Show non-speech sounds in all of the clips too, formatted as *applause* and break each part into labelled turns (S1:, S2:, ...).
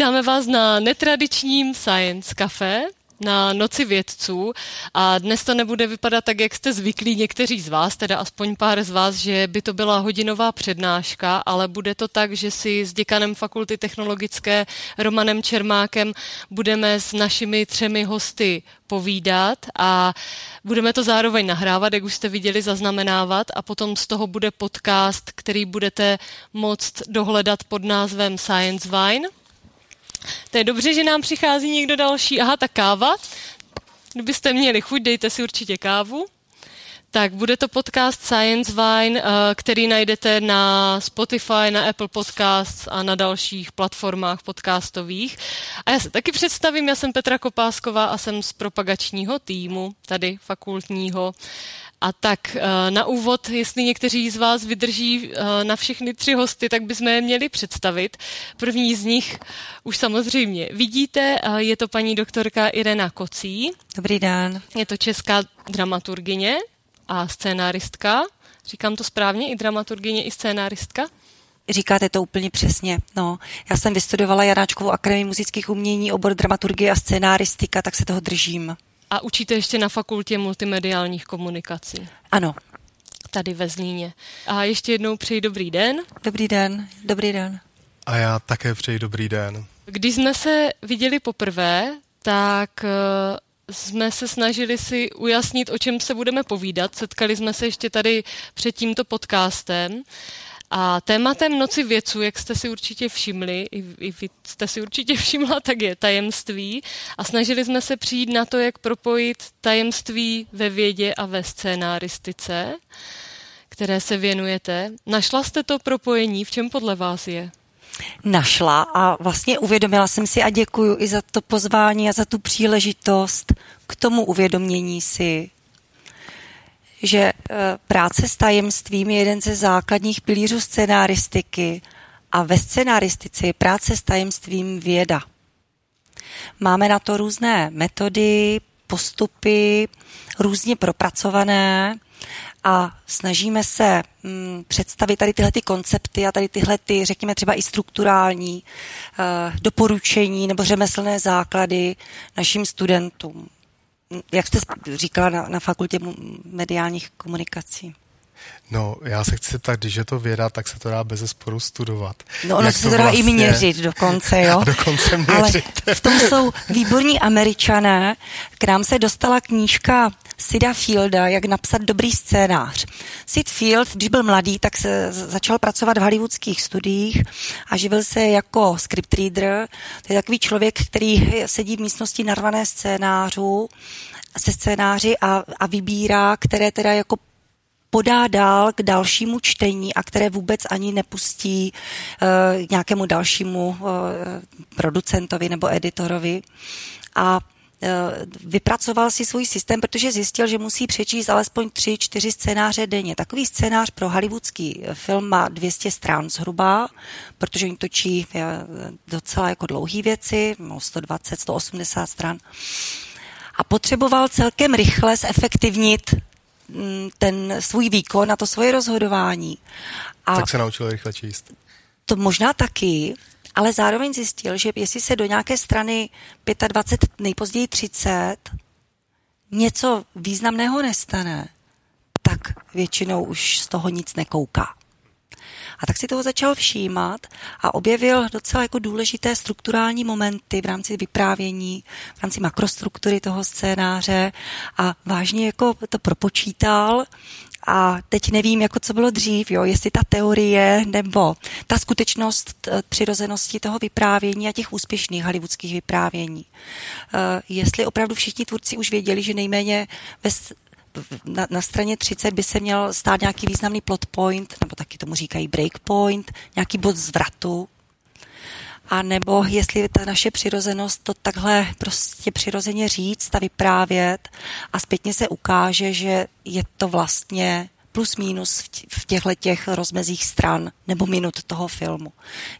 S1: Vítáme vás na netradičním Science Café, na Noci vědců. A dnes to nebude vypadat tak, jak jste zvyklí někteří z vás, teda aspoň pár z vás, že by to byla hodinová přednáška, ale bude to tak, že si s děkanem Fakulty technologické Romanem Čermákem budeme s našimi třemi hosty povídat a budeme to zároveň nahrávat, jak už jste viděli, zaznamenávat a potom z toho bude podcast, který budete moct dohledat pod názvem Science Vine to je dobře, že nám přichází někdo další. Aha, ta káva. Kdybyste měli chuť, dejte si určitě kávu. Tak bude to podcast Science Vine, eh, který najdete na Spotify, na Apple Podcasts a na dalších platformách podcastových. A já se taky představím, já jsem Petra Kopásková a jsem z propagačního týmu, tady fakultního. A tak eh, na úvod, jestli někteří z vás vydrží eh, na všechny tři hosty, tak bychom je měli představit. První z nich už samozřejmě vidíte, eh, je to paní doktorka Irena Kocí.
S2: Dobrý den.
S1: Je to česká dramaturgině a scénáristka. Říkám to správně, i dramaturgině, i scénáristka?
S2: Říkáte to úplně přesně. No, já jsem vystudovala Janáčkovou akademii muzických umění, obor dramaturgie a scénáristika, tak se toho držím.
S1: A učíte ještě na fakultě multimediálních komunikací.
S2: Ano.
S1: Tady ve Zlíně. A ještě jednou přeji dobrý den.
S2: Dobrý den, dobrý den.
S3: A já také přeji dobrý den.
S1: Když jsme se viděli poprvé, tak eh, jsme se snažili si ujasnit, o čem se budeme povídat. Setkali jsme se ještě tady před tímto podcastem. A tématem Noci věců, jak jste si určitě všimli, i, i vy jste si určitě *laughs* všimla, tak je tajemství. A snažili jsme se přijít na to, jak propojit tajemství ve vědě a ve scénáristice, které se věnujete. Našla jste to propojení, v čem podle vás je?
S2: Našla a vlastně uvědomila jsem si a děkuji i za to pozvání a za tu příležitost k tomu uvědomění si že eh, práce s tajemstvím je jeden ze základních pilířů scenáristiky a ve scenáristice je práce s tajemstvím věda. Máme na to různé metody, postupy, různě propracované a snažíme se mm, představit tady tyhle ty koncepty a tady tyhle ty, řekněme třeba i strukturální uh, doporučení nebo řemeslné základy našim studentům jak jste říkala na, na fakultě mediálních komunikací?
S3: No, já se chci zeptat, když je to věda, tak se to dá bez sporu studovat.
S2: No, ono se to dá vlastně... i měřit dokonce, jo? *laughs*
S3: dokonce měřit.
S2: Ale v tom jsou výborní američané. K nám se dostala knížka Sida Fielda, jak napsat dobrý scénář. Sid Field, když byl mladý, tak se začal pracovat v hollywoodských studiích a živil se jako scriptreader. To je takový člověk, který sedí v místnosti narvané scénářů se scénáři a, a vybírá, které teda jako podá dál k dalšímu čtení a které vůbec ani nepustí uh, nějakému dalšímu uh, producentovi nebo editorovi. A Eh, vypracoval si svůj systém, protože zjistil, že musí přečíst alespoň tři, čtyři scénáře denně. Takový scénář pro hollywoodský film má 200 stran zhruba, protože oni točí docela jako dlouhé věci, 120, 180 stran. A potřeboval celkem rychle zefektivnit ten svůj výkon a to svoje rozhodování.
S3: A tak se naučil rychle číst.
S2: To možná taky, ale zároveň zjistil, že jestli se do nějaké strany 25, nejpozději 30, něco významného nestane, tak většinou už z toho nic nekouká. A tak si toho začal všímat a objevil docela jako důležité strukturální momenty v rámci vyprávění, v rámci makrostruktury toho scénáře a vážně jako to propočítal a teď nevím, jako co bylo dřív, jo, jestli ta teorie nebo ta skutečnost přirozenosti toho vyprávění a těch úspěšných hollywoodských vyprávění. Uh, jestli opravdu všichni tvůrci už věděli, že nejméně ve, na, na straně 30 by se měl stát nějaký významný plot point, nebo taky tomu říkají break point, nějaký bod zvratu, a nebo jestli ta naše přirozenost to takhle prostě přirozeně říct a vyprávět a zpětně se ukáže, že je to vlastně plus minus v těchto těch rozmezích stran nebo minut toho filmu.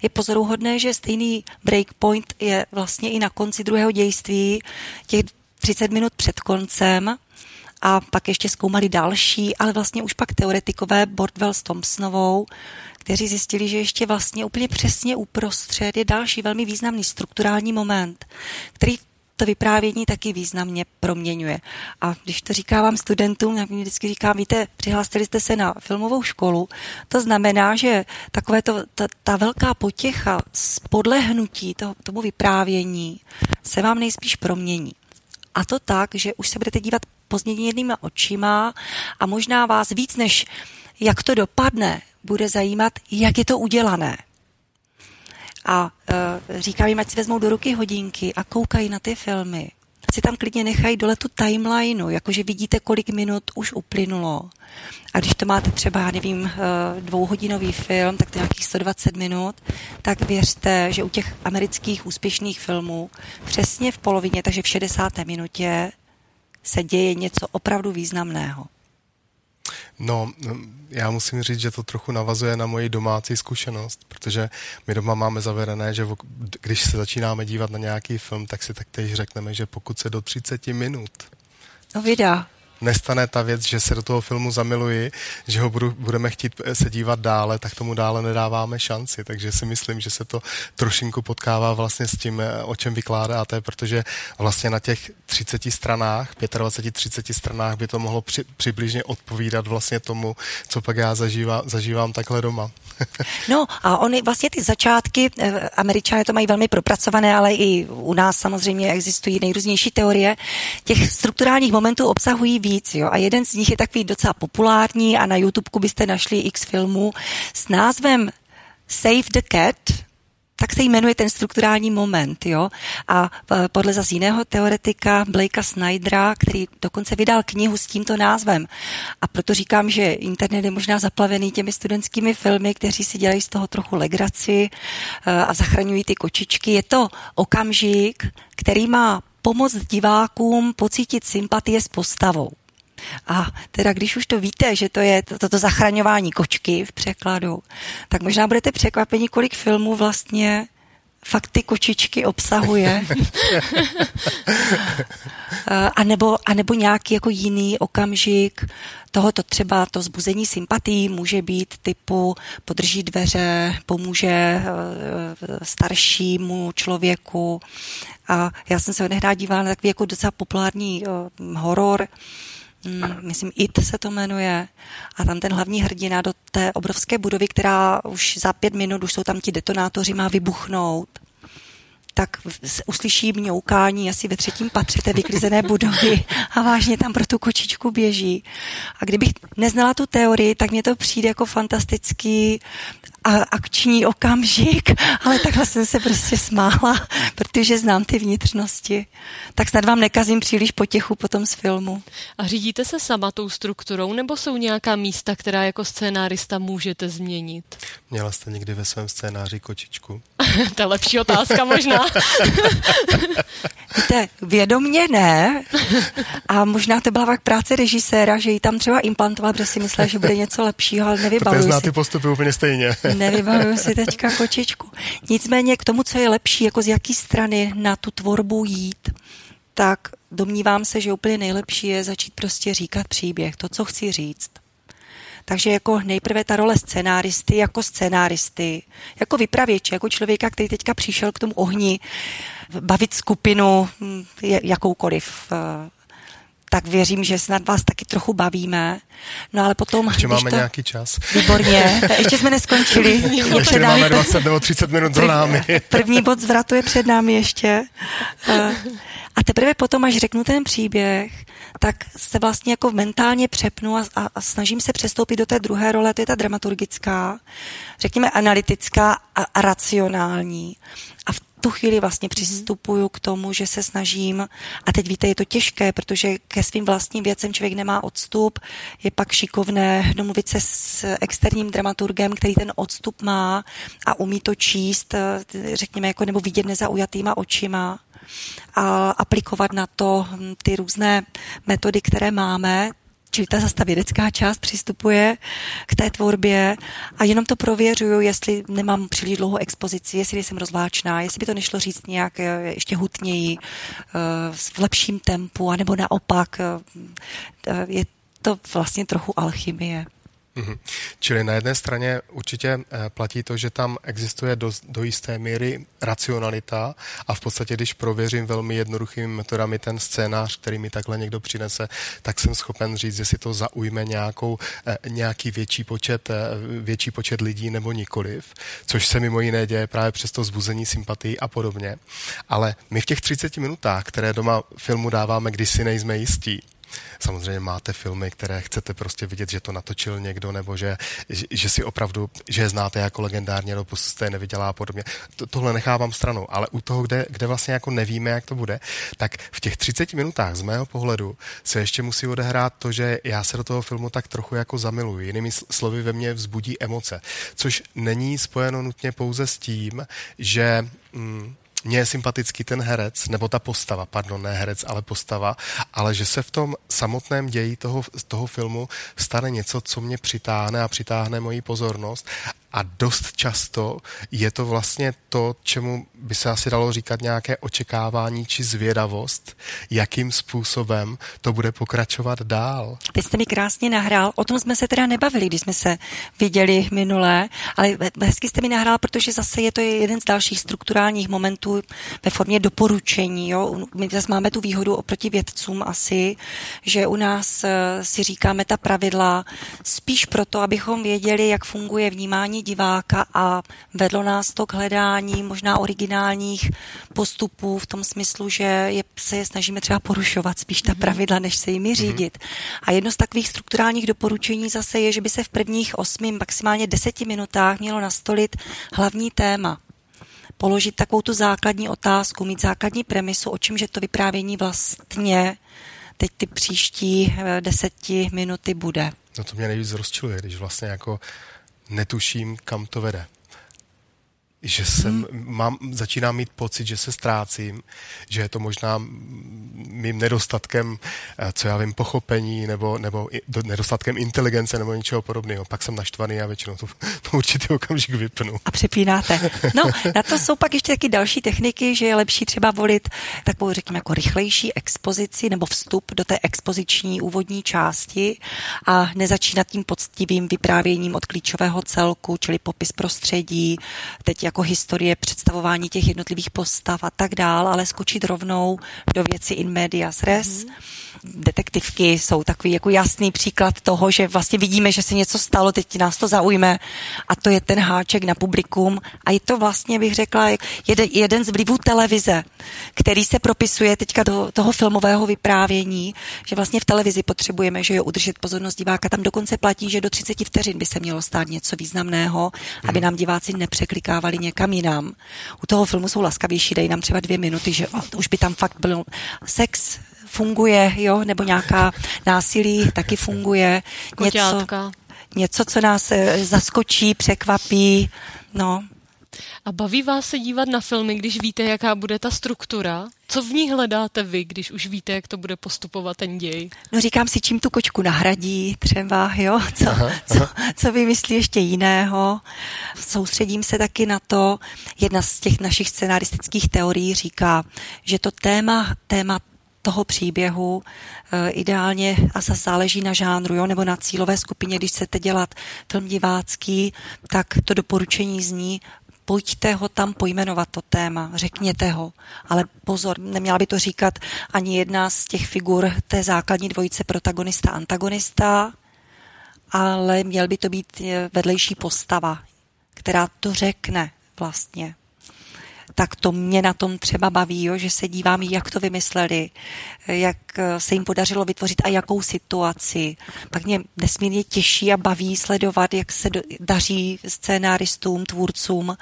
S2: Je pozoruhodné, že stejný breakpoint je vlastně i na konci druhého dějství, těch 30 minut před koncem a pak ještě zkoumali další, ale vlastně už pak teoretikové Bordwell s Thompsonovou, kteří zjistili, že ještě vlastně úplně přesně uprostřed je další velmi významný strukturální moment, který to vyprávění taky významně proměňuje. A když to říkávám studentům, já vždycky říkám, víte, přihlásili jste se na filmovou školu, to znamená, že takové to, ta, ta velká potěcha z podlehnutí to, tomu vyprávění se vám nejspíš promění. A to tak, že už se budete dívat pozměněnýma očima a možná vás víc než jak to dopadne, bude zajímat, jak je to udělané. A uh, říkám jim, ať si vezmou do ruky hodinky a koukají na ty filmy. Si tam klidně nechají dole tu timelineu, jakože vidíte, kolik minut už uplynulo. A když to máte třeba, nevím, uh, dvouhodinový film, tak to je nějakých 120 minut, tak věřte, že u těch amerických úspěšných filmů přesně v polovině, takže v 60. minutě se děje něco opravdu významného.
S3: No, já musím říct, že to trochu navazuje na moji domácí zkušenost, protože my doma máme zavedené, že když se začínáme dívat na nějaký film, tak si tak teď řekneme, že pokud se do 30 minut
S2: No vydá
S3: nestane ta věc, že se do toho filmu zamiluji, že ho budu, budeme chtít se dívat dále, tak tomu dále nedáváme šanci. Takže si myslím, že se to trošinku potkává vlastně s tím, o čem vykládáte, protože vlastně na těch 30 stranách, 25-30 stranách by to mohlo při, přibližně odpovídat vlastně tomu, co pak já zažívám, zažívám takhle doma. *laughs*
S2: no a oni vlastně ty začátky, eh, američané to mají velmi propracované, ale i u nás samozřejmě existují nejrůznější teorie. Těch strukturálních momentů obsahují víc. Jo? A jeden z nich je takový docela populární a na YouTube byste našli x filmů s názvem Save the Cat, tak se jmenuje ten strukturální moment. Jo? A e, podle zase jiného teoretika Blakea Snydera, který dokonce vydal knihu s tímto názvem. A proto říkám, že internet je možná zaplavený těmi studentskými filmy, kteří si dělají z toho trochu legraci e, a zachraňují ty kočičky. Je to okamžik, který má pomoct divákům pocítit sympatie s postavou. A teda když už to víte, že to je toto to, zachraňování kočky v překladu, tak možná budete překvapeni, kolik filmů vlastně fakt ty kočičky obsahuje. *laughs* a, nebo, a nebo nějaký jako jiný okamžik tohoto třeba to zbuzení sympatí může být typu podrží dveře, pomůže e, staršímu člověku. A já jsem se odehrá dívala na takový jako docela populární uh, horor, myslím, IT se to jmenuje. A tam ten hlavní hrdina do té obrovské budovy, která už za pět minut, už jsou tam ti detonátoři, má vybuchnout tak uslyší mňoukání asi ve třetím patře té vyklizené *laughs* budovy a vážně tam pro tu kočičku běží. A kdybych neznala tu teorii, tak mě to přijde jako fantastický a akční okamžik, ale takhle jsem se prostě smála, protože znám ty vnitřnosti. Tak snad vám nekazím příliš potěchu potom z filmu.
S1: A řídíte se sama tou strukturou, nebo jsou nějaká místa, která jako scénárista můžete změnit?
S3: Měla jste někdy ve svém scénáři kočičku? *laughs*
S1: to je lepší otázka možná.
S2: Víte, vědomně ne. A možná to byla fakt práce režiséra, že ji tam třeba implantoval, protože si myslel, že bude něco lepšího, ale nevybavuju
S3: zná ty postupy úplně stejně.
S2: Nevybavuju si teďka kočičku. Nicméně k tomu, co je lepší, jako z jaký strany na tu tvorbu jít, tak domnívám se, že úplně nejlepší je začít prostě říkat příběh, to, co chci říct. Takže jako nejprve ta role scenáristy, jako scenáristy, jako vypravěče, jako člověka, který teďka přišel k tomu ohni, bavit skupinu hm, jakoukoliv eh, tak věřím, že snad vás taky trochu bavíme. No ale potom...
S3: Ještě máme to... nějaký čas.
S2: Výborně, ještě jsme neskončili. *laughs*
S3: ještě máme 20 nebo 30 minut za námi. *laughs*
S2: První bod zvratu je před námi ještě. Eh, a teprve potom, až řeknu ten příběh, tak se vlastně jako mentálně přepnu a, a, a snažím se přestoupit do té druhé role, to je ta dramaturgická, řekněme analytická a, a racionální. A v tu chvíli vlastně mhm. přistupuju k tomu, že se snažím, a teď víte, je to těžké, protože ke svým vlastním věcem člověk nemá odstup, je pak šikovné domluvit se s externím dramaturgem, který ten odstup má a umí to číst, řekněme, jako nebo vidět nezaujatýma očima a aplikovat na to hm, ty různé metody, které máme, Čili ta zase ta vědecká část přistupuje k té tvorbě a jenom to prověřuju, jestli nemám příliš dlouhou expozici, jestli jsem rozváčná, jestli by to nešlo říct nějak eh, ještě hutněji, eh, v lepším tempu, anebo naopak. Eh, je to vlastně trochu alchymie.
S3: Mm-hmm. Čili na jedné straně určitě eh, platí to, že tam existuje do, do jisté míry racionalita a v podstatě, když prověřím velmi jednoduchými metodami ten scénář, který mi takhle někdo přinese, tak jsem schopen říct, jestli to zaujme nějakou, eh, nějaký větší počet, eh, větší počet lidí nebo nikoliv, což se mimo jiné děje právě přes to zbuzení sympatii a podobně. Ale my v těch 30 minutách, které doma filmu dáváme, když si nejsme jistí, Samozřejmě máte filmy, které chcete prostě vidět, že to natočil někdo, nebo že, že si opravdu, že je znáte jako legendárně, nebo jste je neviděla a podobně. To, tohle nechávám stranou, ale u toho, kde, kde vlastně jako nevíme, jak to bude, tak v těch 30 minutách z mého pohledu se ještě musí odehrát to, že já se do toho filmu tak trochu jako zamiluji. Jinými slovy ve mně vzbudí emoce, což není spojeno nutně pouze s tím, že mm, mně je sympatický ten herec, nebo ta postava, pardon, ne herec, ale postava, ale že se v tom samotném ději toho, toho filmu stane něco, co mě přitáhne a přitáhne moji pozornost a dost často je to vlastně to, čemu by se asi dalo říkat nějaké očekávání či zvědavost, jakým způsobem to bude pokračovat dál.
S2: Teď jste mi krásně nahrál, o tom jsme se teda nebavili, když jsme se viděli minulé, ale hezky jste mi nahrál, protože zase je to jeden z dalších strukturálních momentů ve formě doporučení. Jo? My zase máme tu výhodu oproti vědcům asi, že u nás eh, si říkáme ta pravidla spíš proto, abychom věděli, jak funguje vnímání diváka a vedlo nás to k hledání možná originálních postupů v tom smyslu, že je, se je snažíme třeba porušovat spíš ta mhm. pravidla, než se jimi mhm. řídit. A jedno z takových strukturálních doporučení zase je, že by se v prvních osmi, maximálně deseti minutách mělo nastolit hlavní téma položit takovou tu základní otázku, mít základní premisu, o čem že to vyprávění vlastně teď ty příští eh, deseti minuty bude.
S3: No to mě nejvíc rozčiluje, když vlastně jako netuším, kam to vede že jsem, hmm. mám, začínám mít pocit, že se ztrácím, že je to možná mým nedostatkem, eh, co já vím, pochopení nebo, nebo nedostatkem inteligence nebo něčeho podobného. Pak jsem naštvaný a většinou to, *laughs* to určitý okamžik vypnu.
S2: A přepínáte. No, na to jsou pak ještě taky další techniky, že je lepší třeba volit takovou, řekněme, jako rychlejší expozici nebo vstup do té expoziční úvodní části a nezačínat tím poctivým vyprávěním od klíčového celku, čili popis prostředí, teď jako historie, představování těch jednotlivých postav a tak dál, ale skočit rovnou do věci in medias res. Mm detektivky jsou takový jako jasný příklad toho, že vlastně vidíme, že se něco stalo, teď nás to zaujme a to je ten háček na publikum a je to vlastně, bych řekla, jeden, jeden z vlivů televize, který se propisuje teďka do toho filmového vyprávění, že vlastně v televizi potřebujeme, že jo, udržet pozornost diváka. Tam dokonce platí, že do 30 vteřin by se mělo stát něco významného, aby hmm. nám diváci nepřeklikávali někam jinam. U toho filmu jsou laskavější, dej nám třeba dvě minuty, že už by tam fakt byl sex, funguje, jo, nebo nějaká násilí taky funguje.
S1: Něco,
S2: něco, co nás eh, zaskočí, překvapí, no.
S1: A baví vás se dívat na filmy, když víte, jaká bude ta struktura? Co v ní hledáte vy, když už víte, jak to bude postupovat ten děj?
S2: No říkám si, čím tu kočku nahradí třeba, jo? Co, aha, co, co vymyslí ještě jiného. Soustředím se taky na to, jedna z těch našich scenaristických teorií říká, že to téma, téma toho příběhu e, ideálně a zase záleží na žánru jo, nebo na cílové skupině. Když chcete dělat film divácký, tak to doporučení zní pojďte ho tam pojmenovat, to téma, řekněte ho. Ale pozor, neměla by to říkat ani jedna z těch figur té základní dvojice protagonista-antagonista, ale měl by to být e, vedlejší postava, která to řekne vlastně tak to mě na tom třeba baví, jo, že se dívám, jak to vymysleli, jak eh, se jim podařilo vytvořit a jakou situaci. Pak mě nesmírně těší a baví sledovat, jak se daří scénáristům, tvůrcům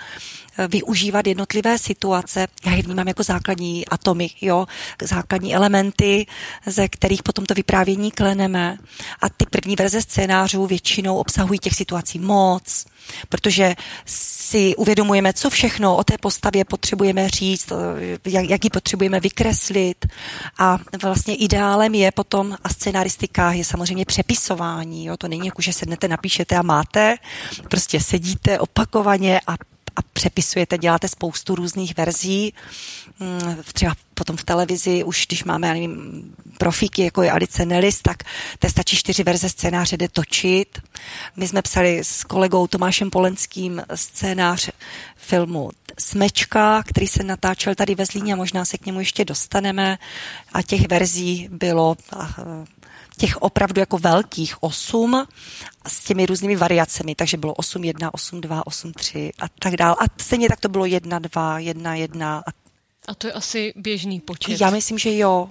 S2: eh, využívat jednotlivé situace. Já je vnímám jako základní atomy, jo, základní elementy, ze kterých potom to vyprávění kleneme. A ty první verze scénářů většinou obsahují těch situací moc, protože si uvědomujeme, co všechno o té postavě potřebujeme říct, jak, jak ji potřebujeme vykreslit a vlastně ideálem je potom a scenaristika je samozřejmě přepisování, jo? to není jako, že sednete, napíšete a máte, prostě sedíte opakovaně a a přepisujete, děláte spoustu různých verzí. Mm, třeba potom v televizi, už když máme, já nevím, profíky, jako je Alice Nellis, tak to stačí čtyři verze scénáře, jde točit. My jsme psali s kolegou Tomášem Polenským scénář filmu Smečka, který se natáčel tady ve Zlíně možná se k němu ještě dostaneme. A těch verzí bylo těch opravdu jako velkých osm s těmi různými variacemi, takže bylo 8.1, 8.2, 8.3 a tak dál. A stejně tak to bylo 1.2, 1.1. A...
S1: a to je asi běžný počet.
S2: Já myslím, že jo.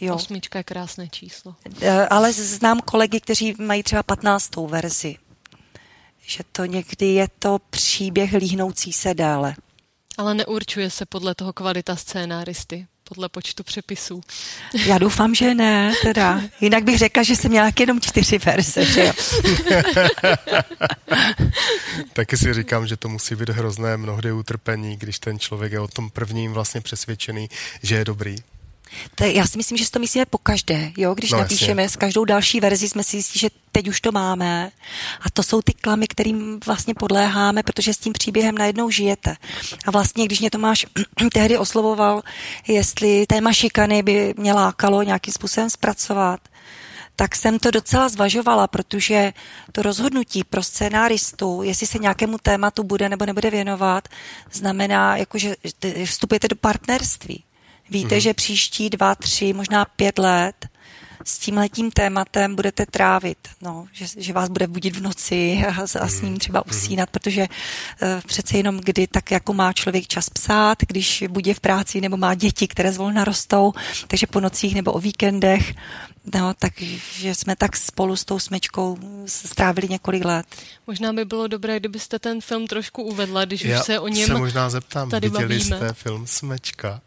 S1: jo. Osmička je krásné číslo.
S2: E, ale znám kolegy, kteří mají třeba 15. verzi. Že to někdy je to příběh líhnoucí se déle.
S1: Ale neurčuje se podle toho kvalita scénáristy podle počtu přepisů.
S2: Já doufám, že ne, teda. Jinak bych řekla, že jsem měla jenom čtyři verze, že jo. *laughs*
S3: Taky si říkám, že to musí být hrozné mnohdy utrpení, když ten člověk je o tom prvním vlastně přesvědčený, že je dobrý.
S2: To já si myslím, že si to myslíme po každé, jo? když no, napíšeme jasně. s každou další verzi, jsme si jistí, že teď už to máme. A to jsou ty klamy, kterým vlastně podléháme, protože s tím příběhem najednou žijete. A vlastně, když mě Tomáš *clears throat* tehdy oslovoval, jestli téma šikany by mě lákalo nějakým způsobem zpracovat, tak jsem to docela zvažovala, protože to rozhodnutí pro scénáristu, jestli se nějakému tématu bude nebo nebude věnovat, znamená, jako, že vstupujete do partnerství. Víte, mm-hmm. že příští dva, tři, možná pět let s tím letím tématem budete trávit, no, že, že vás bude budit v noci a, a s ním mhm. třeba mhm. usínat, protože uh, přece jenom kdy tak jako má člověk čas psát, když bude v práci nebo má děti, které zvolna rostou, takže po nocích nebo o víkendech, no, takže jsme tak spolu s tou smečkou strávili několik let.
S1: Možná by bylo dobré, kdybyste ten film trošku uvedla, když Já už se o něm
S3: se možná zeptám,
S1: tady
S3: viděli
S1: bavíme.
S3: jste film Smečka?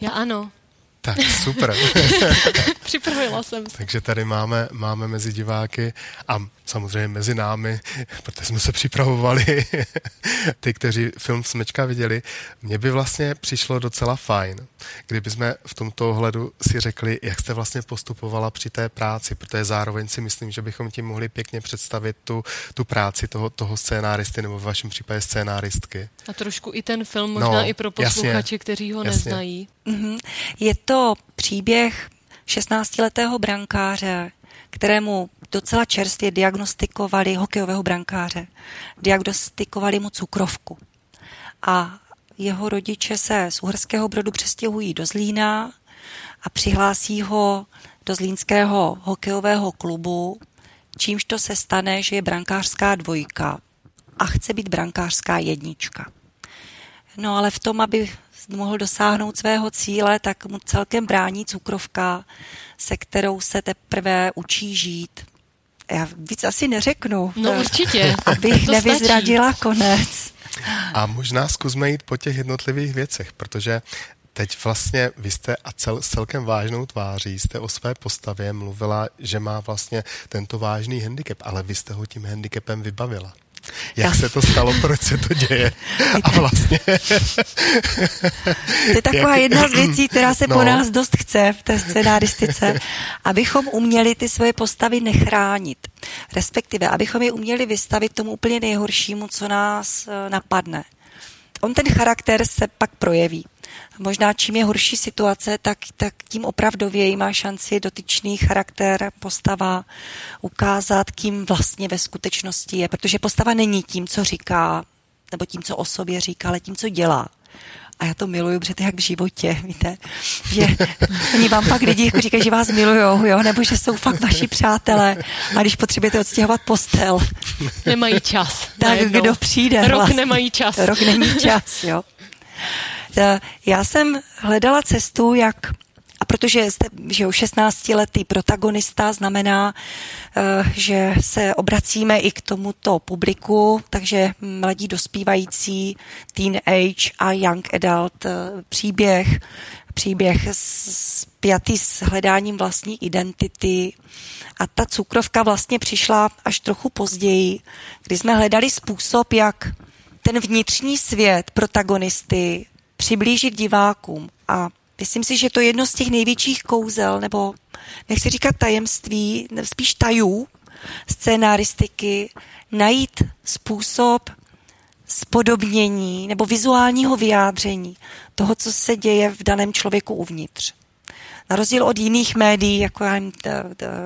S1: Já ano.
S3: Tak super. *laughs*
S1: Připravila jsem se.
S3: Takže tady máme, máme mezi diváky a samozřejmě mezi námi, *laughs* protože jsme se připravovali, *laughs* ty, kteří film Smečka viděli, mně by vlastně přišlo docela fajn, kdyby jsme v tomto ohledu si řekli, jak jste vlastně postupovala při té práci, protože zároveň si myslím, že bychom tím mohli pěkně představit tu, tu práci toho, toho scénáristy nebo v vašem případě scénáristky.
S1: A trošku i ten film možná no, i pro posluchače, jasně, kteří ho jasně. neznají.
S2: Mm-hmm. Je to příběh 16-letého brankáře, kterému docela čerstvě diagnostikovali hokejového brankáře. Diagnostikovali mu cukrovku. A jeho rodiče se z Uherského brodu přestěhují do Zlína a přihlásí ho do zlínského hokejového klubu, čímž to se stane, že je brankářská dvojka a chce být brankářská jednička. No ale v tom, aby mohl dosáhnout svého cíle, tak mu celkem brání cukrovka, se kterou se teprve učí žít. Já víc asi neřeknu.
S1: No určitě. *laughs*
S2: Abych to nevyzradila stačí. konec.
S3: A možná zkusme jít po těch jednotlivých věcech, protože teď vlastně vy jste a cel, celkem vážnou tváří jste o své postavě mluvila, že má vlastně tento vážný handicap, ale vy jste ho tím handicapem vybavila. Jak se to stalo, proč se to děje? A vlastně...
S2: to je taková jak... jedna z věcí, která se no. po nás dost chce v té scénáristice, abychom uměli ty svoje postavy nechránit. Respektive, abychom je uměli vystavit tomu úplně nejhoršímu, co nás eh, napadne. On ten charakter se pak projeví možná čím je horší situace, tak, tak tím opravdově má šanci dotyčný charakter, postava ukázat, kým vlastně ve skutečnosti je. Protože postava není tím, co říká, nebo tím, co o sobě říká, ale tím, co dělá. A já to miluju, protože to je jak v životě, *laughs* víte, že *laughs* oni vám pak lidi jako říkají, že vás milujou, jo, nebo že jsou fakt vaši přátelé a když potřebujete odstěhovat postel. *laughs*
S1: Nemají čas.
S2: Tak najednou. kdo přijde?
S1: Rok vlastně. nemají čas.
S2: Rok není čas, jo. Eh, já jsem hledala cestu, jak a protože jste že 16-letý protagonista, znamená, eh, že se obracíme i k tomuto publiku, takže mladí dospívající, teenage a young adult eh, příběh příběh spjatý s hledáním vlastní identity. A ta cukrovka vlastně přišla až trochu později, kdy jsme hledali způsob, jak ten vnitřní svět protagonisty přiblížit divákům. A myslím si, že to je jedno z těch největších kouzel, nebo nechci říkat tajemství, spíš tajů scénaristiky, najít způsob spodobnění nebo vizuálního vyjádření toho, co se děje v daném člověku uvnitř. Na rozdíl od jiných médií, jako je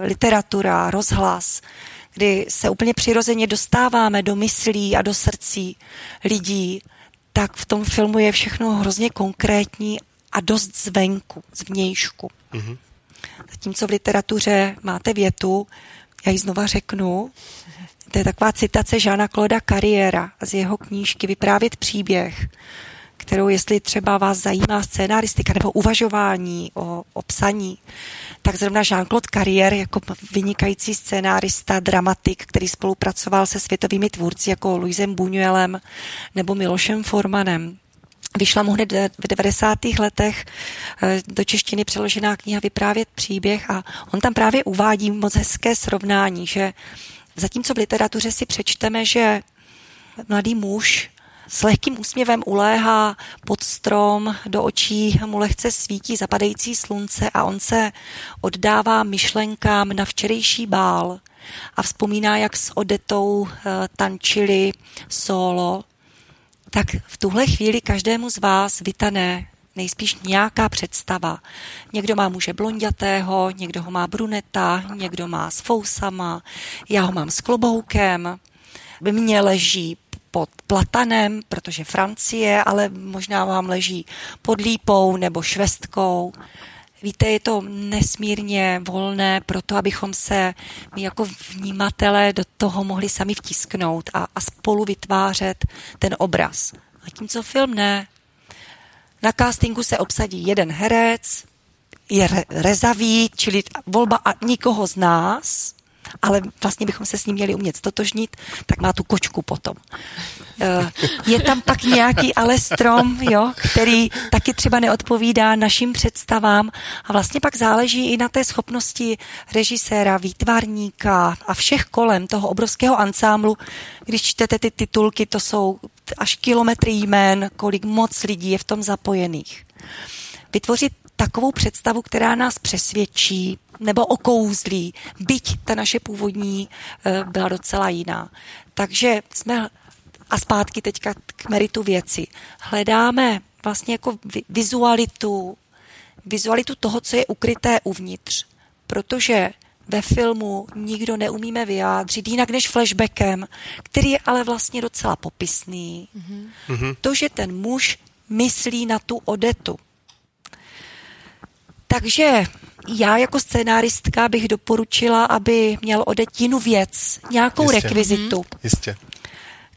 S2: literatura, rozhlas, kdy se úplně přirozeně dostáváme do myslí a do srdcí lidí, tak v tom filmu je všechno hrozně konkrétní a dost zvenku, zvnějšku. Mm-hmm. Zatímco v literatuře máte větu, já ji znova řeknu, to je taková citace Žána Kloda Kariéra z jeho knížky Vyprávět příběh, kterou, jestli třeba vás zajímá scénaristika nebo uvažování o, o psaní, tak zrovna Jean-Claude Carrière jako vynikající scénárista, dramatik, který spolupracoval se světovými tvůrci jako Luisem Buñuelem nebo Milošem Formanem. Vyšla mu hned v 90. letech eh, do češtiny přeložená kniha Vyprávět příběh a on tam právě uvádí moc hezké srovnání, že zatímco v literatuře si přečteme, že mladý muž s lehkým úsměvem uléhá pod strom, do očí mu lehce svítí zapadající slunce a on se oddává myšlenkám na včerejší bál a vzpomíná, jak s Odetou eh, tančili solo, tak v tuhle chvíli každému z vás vytané nejspíš nějaká představa. Někdo má muže blondětého, někdo ho má bruneta, někdo má s fousama, já ho mám s kloboukem, mně leží pod platanem, protože Francie, ale možná vám leží pod lípou nebo švestkou. Víte, je to nesmírně volné pro to, abychom se my jako vnímatelé do toho mohli sami vtisknout a, a spolu vytvářet ten obraz. A tím, co film ne. Na castingu se obsadí jeden herec, je re- rezavý, čili volba a nikoho z nás, ale vlastně bychom se s ním měli umět stotožnit, tak má tu kočku potom. Eh, je tam pak nějaký ale strom, jo, který taky třeba neodpovídá našim představám a vlastně pak záleží i na té schopnosti režiséra, výtvarníka a všech kolem toho obrovského ansámlu. Když čtete ty titulky, to jsou až kilometry jmén, kolik moc lidí je v tom zapojených. Vytvořit takovou představu, která nás přesvědčí nebo okouzlí, byť ta naše původní eh, byla docela jiná. Takže jsme a zpátky teďka k meritu věci. Hledáme vlastně jako vizualitu, vizualitu toho, co je ukryté uvnitř. Protože ve filmu nikdo neumíme vyjádřit jinak než flashbackem, který je ale vlastně docela popisný. Mm-hmm. To, že ten muž myslí na tu odetu. Takže já jako scénáristka bych doporučila, aby měl odetinu věc, nějakou Jistě. rekvizitu. Mm-hmm.
S3: Jistě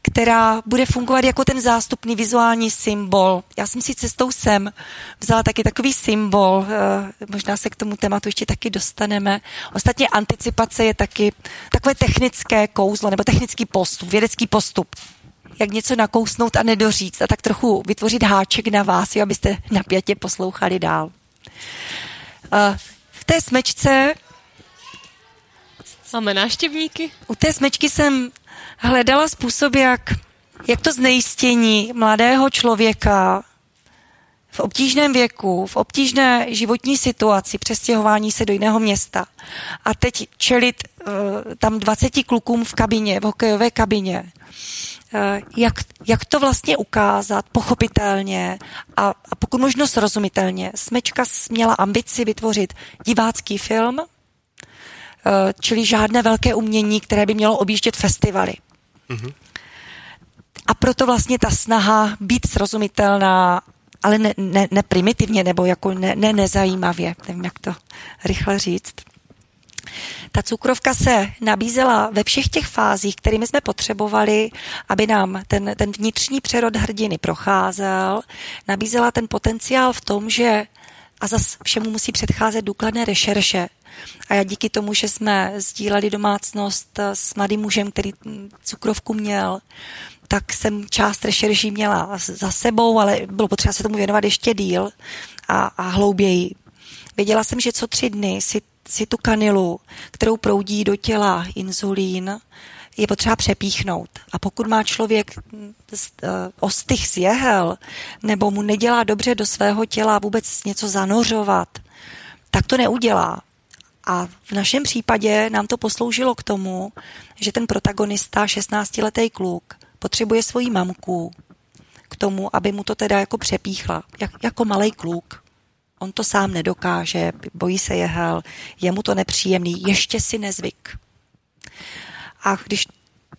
S2: která bude fungovat jako ten zástupný vizuální symbol. Já jsem si cestou sem vzala taky takový symbol, eh, možná se k tomu tématu ještě taky dostaneme. Ostatně anticipace je taky takové technické kouzlo nebo technický postup, vědecký postup jak něco nakousnout a nedoříct a tak trochu vytvořit háček na vás, jo, abyste napětě poslouchali dál. V té smečce
S1: Máme náštěvníky?
S2: U té smečky jsem hledala způsob, jak, jak to znejistění mladého člověka v obtížném věku, v obtížné životní situaci, přestěhování se do jiného města a teď čelit uh, tam 20 klukům v kabině, v hokejové kabině, jak, jak to vlastně ukázat pochopitelně a, a pokud možno srozumitelně. Smečka měla ambici vytvořit divácký film, Eh, čili žádné velké umění, které by mělo objíždět festivaly. Mm-hmm. A proto vlastně ta snaha být srozumitelná, ale ne, ne, ne primitivně nebo jako ne, ne nezajímavě, nevím, jak to rychle říct. Ta cukrovka se nabízela ve všech těch fázích, kterými jsme potřebovali, aby nám ten, ten vnitřní přerod hrdiny procházel. Nabízela ten potenciál v tom, že a zase všemu musí předcházet důkladné rešerše. A já díky tomu, že jsme sdíleli domácnost s mladým mužem, který cukrovku měl, tak jsem část rešerží měla za sebou, ale bylo potřeba se tomu věnovat ještě díl a, a hlouběji. Věděla jsem, že co tři dny si, si tu kanilu, kterou proudí do těla inzulín, je potřeba přepíchnout. A pokud má člověk eh, ostych z jehel, nebo mu nedělá dobře do svého těla vůbec něco zanořovat, tak to neudělá. A v našem případě nám to posloužilo k tomu, že ten protagonista, 16-letý kluk, potřebuje svoji mamku k tomu, aby mu to teda jako přepíchla, jak, jako malý kluk. On to sám nedokáže, bojí se jehel, je mu to nepříjemný, ještě si nezvyk. A když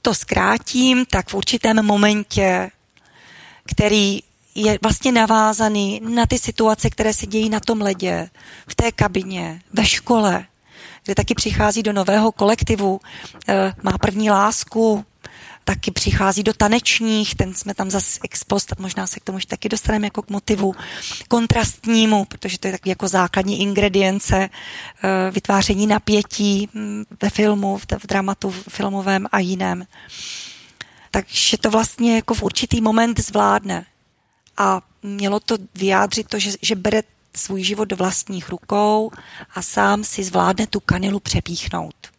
S2: to zkrátím, tak v určitém momentě, který je vlastně navázaný na ty situace, které se dějí na tom ledě, v té kabině, ve škole, kde taky přichází do nového kolektivu, eh, má první lásku, taky přichází do tanečních, ten jsme tam zase expost, možná se k tomu taky dostaneme jako k motivu kontrastnímu, protože to je takový jako základní ingredience eh, vytváření napětí hm, ve filmu, v dramatu filmovém a jiném. Takže to vlastně jako v určitý moment zvládne. A mělo to vyjádřit to, že, že bere svůj život do vlastních rukou a sám si zvládne tu kanilu přepíchnout.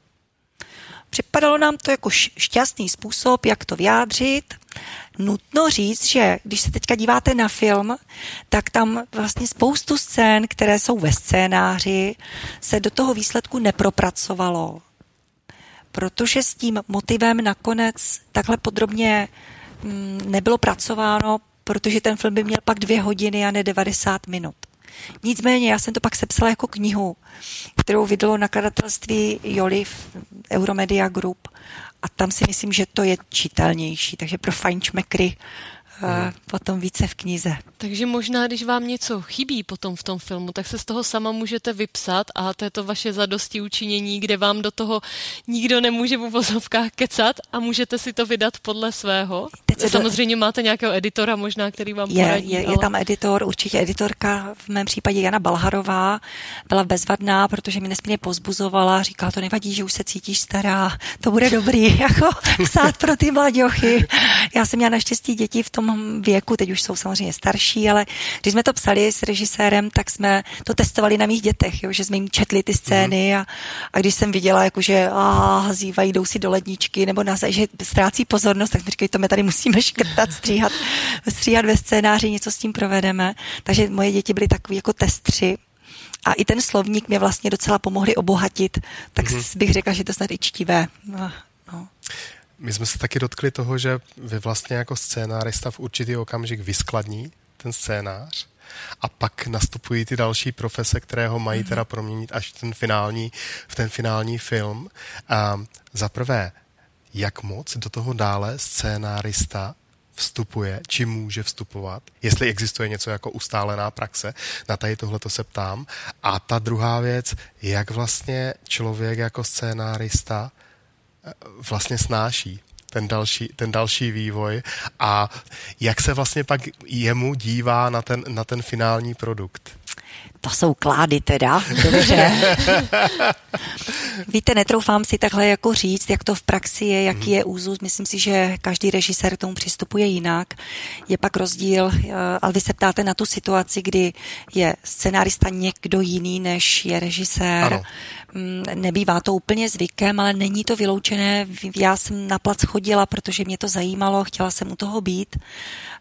S2: Připadalo nám to jako šťastný způsob, jak to vyjádřit. Nutno říct, že když se teďka díváte na film, tak tam vlastně spoustu scén, které jsou ve scénáři, se do toho výsledku nepropracovalo. Protože s tím motivem nakonec takhle podrobně mm, nebylo pracováno, protože ten film by měl pak dvě hodiny a ne 90 minut. Nicméně já jsem to pak sepsala jako knihu, kterou vydalo nakladatelství Joliv Euromedia Group a tam si myslím, že to je čitelnější, takže pro fajnčmekry hmm. potom více v knize.
S1: Takže možná, když vám něco chybí potom v tom filmu, tak se z toho sama můžete vypsat a to je to vaše zadosti učinění, kde vám do toho nikdo nemůže v uvozovkách kecat a můžete si to vydat podle svého. Samozřejmě do... máte nějakého editora možná, který vám
S2: je,
S1: poradí.
S2: Je, ale... je tam editor, určitě editorka, v mém případě Jana Balharová, byla bezvadná, protože mi nesmírně pozbuzovala, říkala, to nevadí, že už se cítíš stará, to bude dobrý, *laughs* jako psát pro ty mladěchy. Já jsem měla naštěstí děti v tom věku, teď už jsou samozřejmě starší, ale když jsme to psali s režisérem, tak jsme to testovali na mých dětech, jo, že jsme jim četli ty scény mhm. a, a když jsem viděla, jako, že a, hazívají, jdou si do ledničky nebo na, že ztrácí pozornost, tak mi říkají, to my tady musíme škrtat, stříhat, stříhat ve scénáři, něco s tím provedeme. Takže moje děti byly takový jako testři, a i ten slovník mě vlastně docela pomohli obohatit, tak mm-hmm. bych řekla, že to snad i čtivé. No, no.
S3: My jsme se taky dotkli toho, že vy vlastně jako scénárista v určitý okamžik vyskladní ten scénář a pak nastupují ty další profese, které ho mají teda proměnit až v ten finální, v ten finální film. A za prvé, jak moc do toho dále scénárista vstupuje, či může vstupovat, jestli existuje něco jako ustálená praxe, na tady tohle to se ptám. A ta druhá věc, jak vlastně člověk jako scénárista eh, vlastně snáší ten další, ten další vývoj a jak se vlastně pak jemu dívá na ten, na ten finální produkt.
S2: To jsou klády teda, dobře. *laughs* Víte, netroufám si takhle jako říct, jak to v praxi je, jaký mhm. je úzus. Myslím si, že každý režisér k tomu přistupuje jinak. Je pak rozdíl, eh, ale vy se ptáte na tu situaci, kdy je scenárista někdo jiný, než je režisér. Ano. Mm, nebývá to úplně zvykem, ale není to vyloučené. Já jsem na plac chodila, protože mě to zajímalo, chtěla jsem u toho být,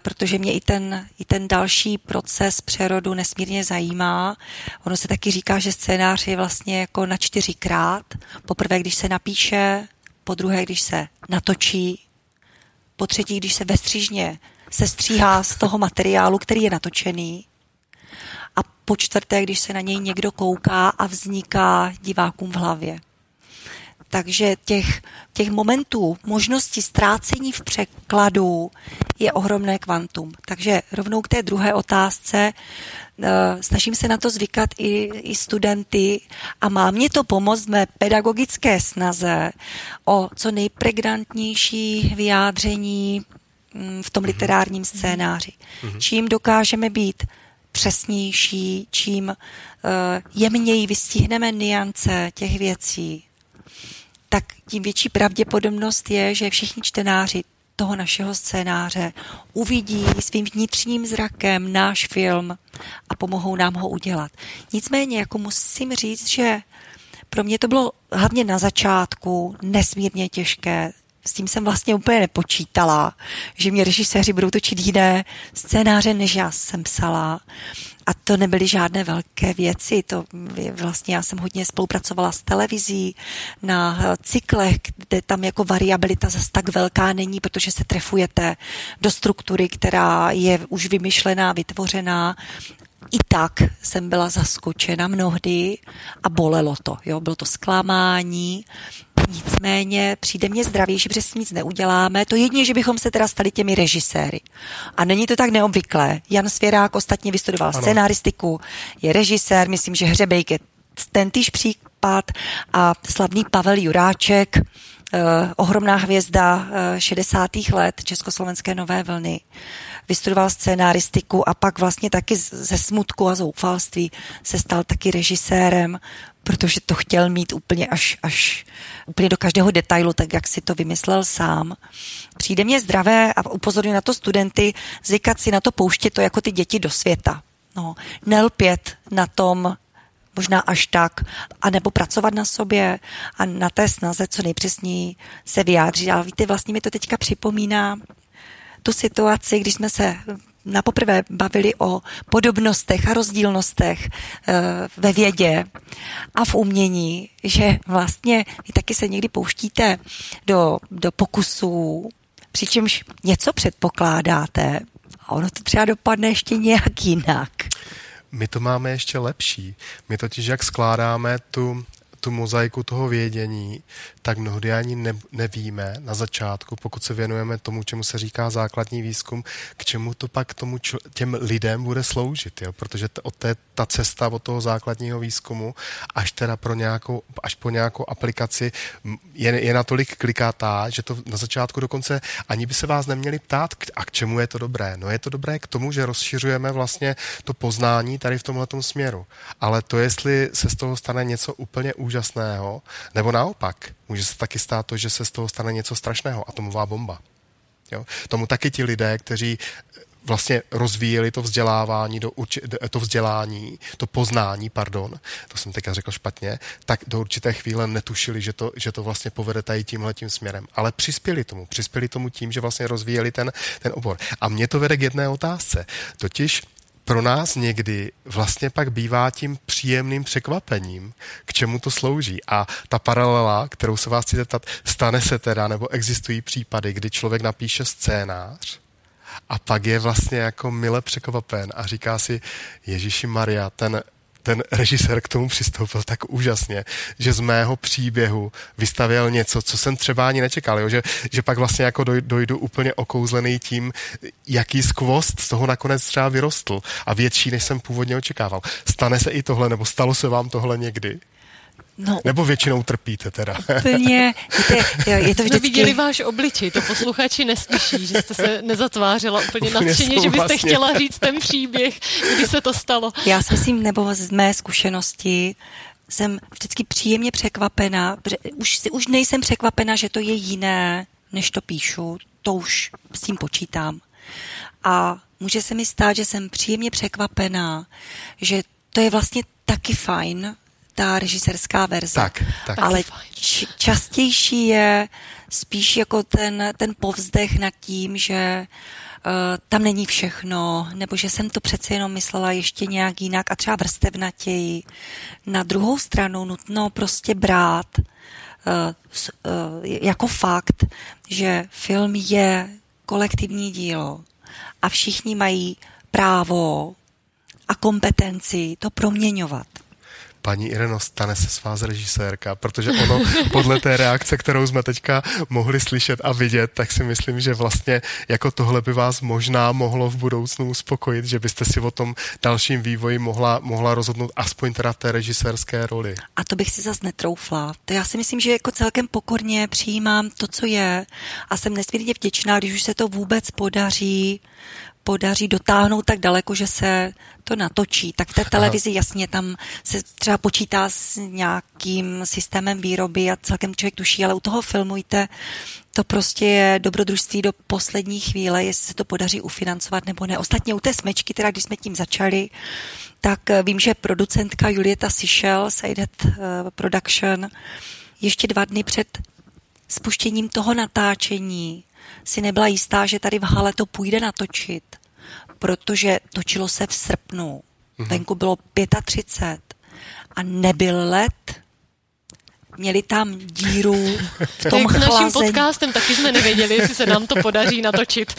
S2: protože mě i ten, i ten další proces přerodu nesmírně zajímá. Ono se taky říká, že scénář je vlastně jako na čtyřikrát. Poprvé, když se napíše, po druhé, když se natočí, po třetí, když se ve střížně se stříhá z toho materiálu, který je natočený po čtvrté, když se na něj někdo kouká a vzniká divákům v hlavě. Takže těch, těch momentů, možnosti ztrácení v překladu je ohromné kvantum. Takže rovnou k té druhé otázce. Eh, snažím se na to zvykat i, i studenty a má mě to pomoct mé pedagogické snaze o co nejpregnantnější vyjádření mm, v tom literárním scénáři. Mhm. Čím dokážeme být přesnější, čím uh, jemněji vystihneme niance těch věcí, tak tím větší pravděpodobnost je, že všichni čtenáři toho našeho scénáře, uvidí svým vnitřním zrakem náš film a pomohou nám ho udělat. Nicméně, jako musím říct, že pro mě to bylo hlavně na začátku nesmírně těžké. S tím jsem vlastně úplně nepočítala, že mě režiséři budou točit jiné scénáře, než já jsem psala. A to nebyly žádné velké věci. To vlastně já jsem hodně spolupracovala s televizí na cyklech, kde tam jako variabilita zase tak velká není, protože se trefujete do struktury, která je už vymyšlená, vytvořená i tak jsem byla zaskočena mnohdy a bolelo to. Jo? Bylo to zklamání, nicméně přijde mě zdravější, protože si nic neuděláme. To jedině, že bychom se teda stali těmi režiséry. A není to tak neobvyklé. Jan Svěrák ostatně vystudoval ano. scenaristiku, je režisér, myslím, že Hřebejk je ten týž případ a slavný Pavel Juráček, eh, ohromná hvězda eh, 60. let Československé nové vlny vystudoval scénaristiku a pak vlastně taky ze smutku a zoufalství se stal taky režisérem, protože to chtěl mít úplně až, až úplně do každého detailu, tak jak si to vymyslel sám. Přijde mě zdravé a upozorňuji na to studenty, zvykat si na to pouštět to jako ty děti do světa. No, nelpět na tom, možná až tak, a nebo pracovat na sobě a na té snaze co nejpřesněji se vyjádřit. Ale víte, vlastně mi to teďka připomíná tu situaci, když jsme se na poprvé bavili o podobnostech a rozdílnostech eh, ve vědě a v umění, že vlastně vy taky se někdy pouštíte do, do pokusů, přičemž něco předpokládáte a ono to třeba dopadne ještě nějak jinak.
S3: My to máme ještě lepší. My totiž, jak skládáme tu tu mozaiku toho vědění, tak mnohdy ani ne, nevíme na začátku, pokud se věnujeme tomu, čemu se říká základní výzkum, k čemu to pak tomu čl- těm lidem bude sloužit, jo? protože t- od té, ta cesta od toho základního výzkumu až teda pro nějakou, až po nějakou aplikaci je, je natolik klikatá, že to na začátku dokonce ani by se vás neměli ptát, a k čemu je to dobré. No je to dobré k tomu, že rozšiřujeme vlastně to poznání tady v tomhle směru. Ale to, jestli se z toho stane něco úplně úžasného, nebo naopak, může se taky stát to, že se z toho stane něco strašného, atomová bomba. Jo? Tomu taky ti lidé, kteří vlastně rozvíjeli to vzdělávání, do urči, to vzdělání, to poznání, pardon, to jsem teďka řekl špatně, tak do určité chvíle netušili, že to, že to vlastně povede tady tímhle tím směrem. Ale přispěli tomu, přispěli tomu tím, že vlastně rozvíjeli ten, ten obor. A mě to vede k jedné otázce. Totiž pro nás někdy vlastně pak bývá tím příjemným překvapením, k čemu to slouží. A ta paralela, kterou se vás chci zeptat, stane se teda, nebo existují případy, kdy člověk napíše scénář a pak je vlastně jako mile překvapen a říká si, Ježíši Maria, ten ten režisér k tomu přistoupil tak úžasně, že z mého příběhu vystavěl něco, co jsem třeba ani nečekal, jo? Že, že pak vlastně jako dojdu úplně okouzlený tím, jaký skvost z toho nakonec třeba vyrostl a větší, než jsem původně očekával. Stane se i tohle, nebo stalo se vám tohle někdy? No, Nebo většinou trpíte teda?
S2: Úplně, víte, jo, je to vždycky...
S1: viděli váš obličej, to posluchači neslyší, že jste se nezatvářila úplně, úplně nadšeně, že byste vlastně. chtěla říct ten příběh, kdy se to stalo.
S2: Já si myslím, nebo z mé zkušenosti, jsem vždycky příjemně překvapena, už, už nejsem překvapena, že to je jiné, než to píšu, to už s tím počítám. A může se mi stát, že jsem příjemně překvapená, že to je vlastně taky fajn, ta režiserská verze.
S3: Tak, tak.
S2: Ale č- častější je spíš jako ten, ten povzdech nad tím, že uh, tam není všechno, nebo že jsem to přece jenom myslela ještě nějak jinak a třeba vrstevnatěji. Na druhou stranu nutno prostě brát uh, s, uh, jako fakt, že film je kolektivní dílo a všichni mají právo a kompetenci to proměňovat
S3: paní Ireno, stane se s vás režisérka, protože ono *laughs* podle té reakce, kterou jsme teďka mohli slyšet a vidět, tak si myslím, že vlastně jako tohle by vás možná mohlo v budoucnu uspokojit, že byste si o tom dalším vývoji mohla, mohla rozhodnout aspoň teda v té režisérské roli.
S2: A to bych si zase netroufla. To já si myslím, že jako celkem pokorně přijímám to, co je a jsem nesmírně vděčná, když už se to vůbec podaří podaří dotáhnout tak daleko, že se to natočí. Tak v té televizi jasně tam se třeba počítá s nějakým systémem výroby a celkem člověk tuší, ale u toho filmujte, to prostě je dobrodružství do poslední chvíle, jestli se to podaří ufinancovat nebo ne. Ostatně u té smečky, teda když jsme tím začali, tak eh, vím, že producentka Julieta Sichel, Saidet uh, Production, ještě dva dny před spuštěním toho natáčení si nebyla jistá, že tady v hale to půjde natočit, protože točilo se v srpnu. Mm-hmm. Venku bylo 35 a nebyl let, měli tam díru v tom
S1: Jak
S2: chlazení.
S1: naším podcastem taky jsme nevěděli, jestli se nám to podaří natočit.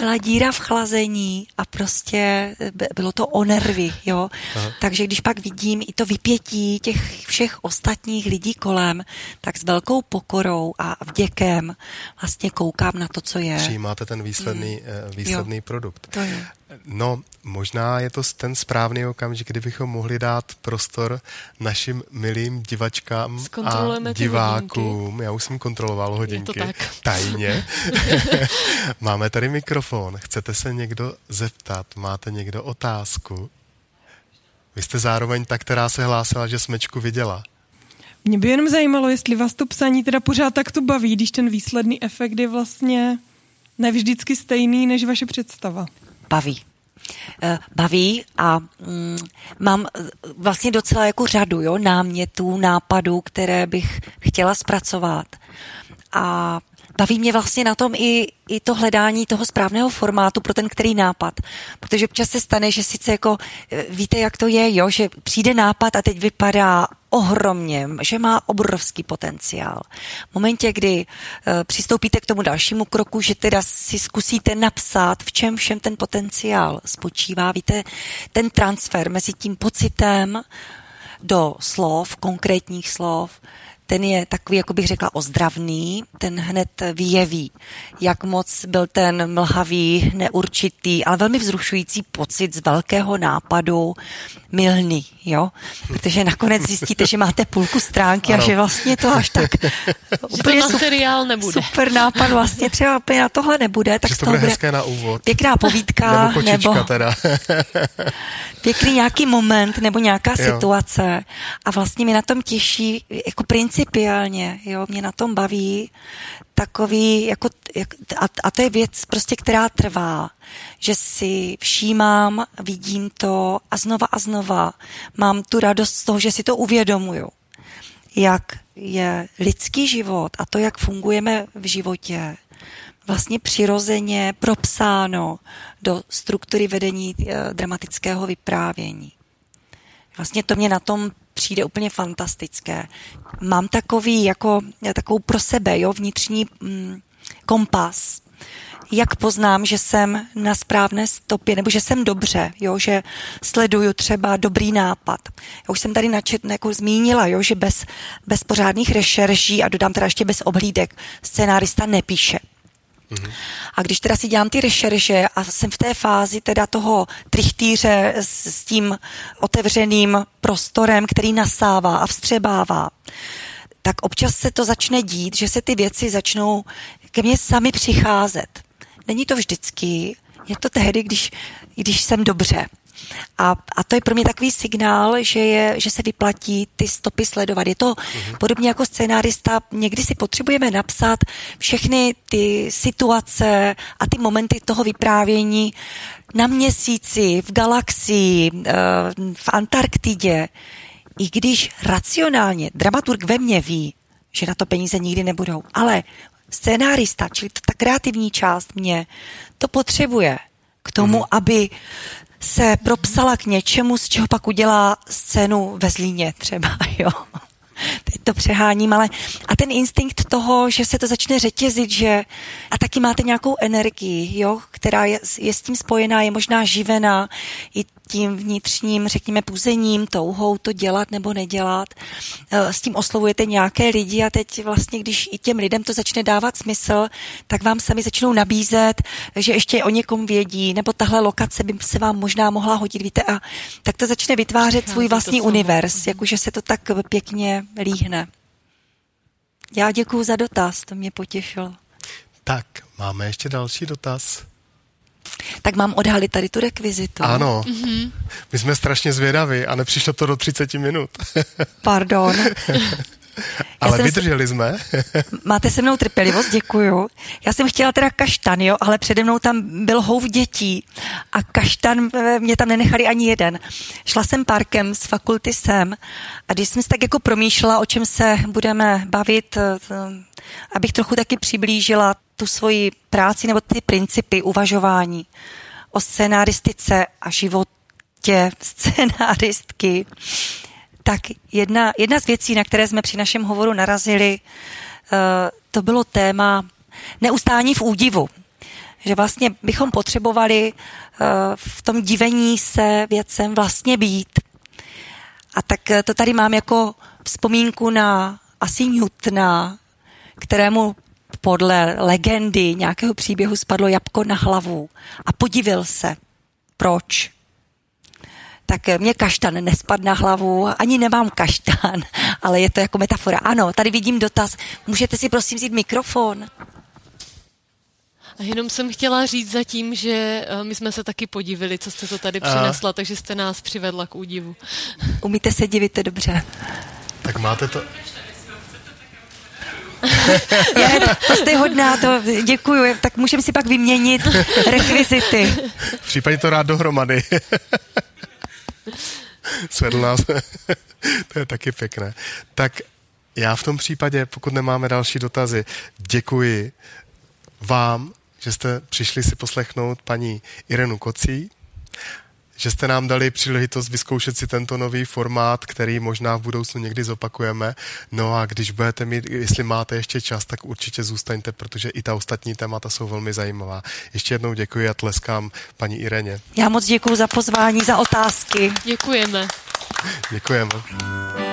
S2: Byla díra v chlazení a prostě bylo to o nervy, jo. Aha. Takže když pak vidím i to vypětí těch všech ostatních lidí kolem, tak s velkou pokorou a vděkem vlastně koukám na to, co je.
S3: Přijímáte ten výsledný, mm. výsledný
S2: jo,
S3: produkt.
S2: To je.
S3: No, možná je to ten správný okamžik, kdybychom mohli dát prostor našim milým divačkám a divákům. Já už jsem kontroloval hodinky.
S1: Je to tak.
S3: Tajně. *laughs* Máme tady mikrofon. Chcete se někdo zeptat? Máte někdo otázku? Vy jste zároveň ta, která se hlásila, že smečku viděla.
S4: Mě by jenom zajímalo, jestli vás to psaní teda pořád tak to baví, když ten výsledný efekt je vlastně nevždycky stejný než vaše představa
S2: baví. Eh, baví a mm, mám eh, vlastně docela jako řadu jo, námětů, nápadů, které bych chtěla zpracovat. A baví mě vlastně na tom i, i to hledání toho správného formátu pro ten který nápad. Protože občas se stane, že sice jako eh, víte, jak to je, jo, že přijde nápad a teď vypadá ohromně, že má obrovský potenciál. V momentě, kdy uh, přistoupíte k tomu dalšímu kroku, že teda si zkusíte napsat, v čem všem ten potenciál spočívá, víte, ten transfer mezi tím pocitem do slov, konkrétních slov, ten je takový, jako bych řekla, ozdravný, ten hned vyjeví, jak moc byl ten mlhavý, neurčitý, ale velmi vzrušující pocit z velkého nápadu milný, jo? Protože nakonec zjistíte, že máte půlku stránky ano. a že vlastně to až tak *laughs*
S1: úplně to na seriál nebude.
S2: super nápad vlastně třeba úplně na tohle nebude. Tak
S3: že to bude hezké na úvod.
S2: Pěkná povídka.
S3: nebo, nebo teda. *laughs*
S2: pěkný nějaký moment nebo nějaká jo. situace a vlastně mi na tom těší jako principiálně, jo, mě na tom baví takový, jako, jak, a, a to je věc prostě, která trvá, že si všímám, vidím to a znova a znova mám tu radost z toho, že si to uvědomuju. Jak je lidský život a to, jak fungujeme v životě, vlastně přirozeně propsáno do struktury vedení e, dramatického vyprávění. Vlastně to mě na tom přijde úplně fantastické. Mám takový, jako, takovou pro sebe, jo, vnitřní mm, kompas, jak poznám, že jsem na správné stopě, nebo že jsem dobře, jo, že sleduju třeba dobrý nápad. Já už jsem tady načet, jako zmínila, jo, že bez, bez pořádných rešerží a dodám teda ještě bez obhlídek scénárista nepíše. Mm-hmm. A když teda si dělám ty rešerže a jsem v té fázi teda toho trichtýře s, s tím otevřeným prostorem, který nasává a vstřebává, tak občas se to začne dít, že se ty věci začnou ke mně sami přicházet. Není to vždycky, je to tehdy, když, když jsem dobře. A, a to je pro mě takový signál, že, je, že se vyplatí ty stopy sledovat. Je to uh-huh. podobně jako scénárista, někdy si potřebujeme napsat všechny ty situace a ty momenty toho vyprávění na měsíci, v galaxii, eh, v Antarktidě. I když racionálně dramaturg ve mně ví, že na to peníze nikdy nebudou, ale scénárista, čili ta kreativní část mě, to potřebuje k tomu, mm. aby se propsala k něčemu, z čeho pak udělá scénu ve Zlíně třeba, *laughs* jo. Teď to přeháním, ale a ten instinkt toho, že se to začne řetězit, že a taky máte nějakou energii, jo, která je, je s tím spojená, je možná živená i tím vnitřním, řekněme, puzením, touhou to dělat nebo nedělat. Eh, s tím oslovujete nějaké lidi a teď vlastně, když i těm lidem to začne dávat smysl, tak vám sami začnou nabízet, že ještě o někom vědí, nebo tahle lokace by se vám možná mohla hodit, víte, a tak to začne vytvářet svůj vlastní univerz, jakože se to tak pěkně líhne. Já děkuji za dotaz, to mě potěšilo.
S3: Tak, máme ještě další dotaz.
S2: Tak mám odhalit tady tu rekvizitu.
S3: Ano. Mm-hmm. My jsme strašně zvědaví a nepřišlo to do 30 minut.
S2: Pardon. *laughs* *laughs*
S3: Ale vydrželi jsme. *laughs*
S2: Máte se mnou trpělivost, děkuju. Já jsem chtěla teda kaštan, jo, ale přede mnou tam byl houf dětí a kaštan eh, mě tam nenechali ani jeden. Šla jsem parkem z fakulty sem a když jsem si tak jako promýšlela, o čem se budeme bavit, eh, abych trochu taky přiblížila tu svoji práci nebo ty principy uvažování o scénaristice a životě scénáristky, tak jedna, jedna z věcí, na které jsme při našem hovoru narazili, uh, to bylo téma neustání v údivu. Že vlastně bychom potřebovali uh, v tom divení se věcem vlastně být. A tak eh, to tady mám jako vzpomínku na asi Newtona, kterému podle legendy nějakého příběhu spadlo jabko na hlavu a podivil se. Proč? Tak mě kaštan nespad na hlavu, ani nemám kaštan, *laughs* ale je to jako metafora. Ano, tady vidím dotaz. Můžete si prosím vzít mikrofon?
S1: A jenom jsem chtěla říct zatím, že eh, my jsme se taky podívali, co jste to tady přinesla, takže jste nás přivedla k údivu. *laughs*
S2: Umíte se divit dobře.
S3: Tak máte to... *laughs*
S2: Je, to jste hodná, to děkuju. Tak můžeme si pak vyměnit rekvizity.
S3: V případě to rád dohromady. Svedl nás. *laughs* to je taky pěkné. Tak já v tom případě, pokud nemáme další dotazy, děkuji vám, že jste přišli si poslechnout paní Irenu Kocí, že jste nám dali příležitost vyzkoušet si tento nový formát, který možná v budoucnu někdy zopakujeme. No a když budete mít, jestli máte ještě čas, tak určitě zůstaňte, protože i ta ostatní témata jsou velmi zajímavá. Ještě jednou děkuji a tleskám paní Ireně.
S2: Já moc děkuji za pozvání, za otázky.
S1: Děkujeme.
S3: Děkujeme.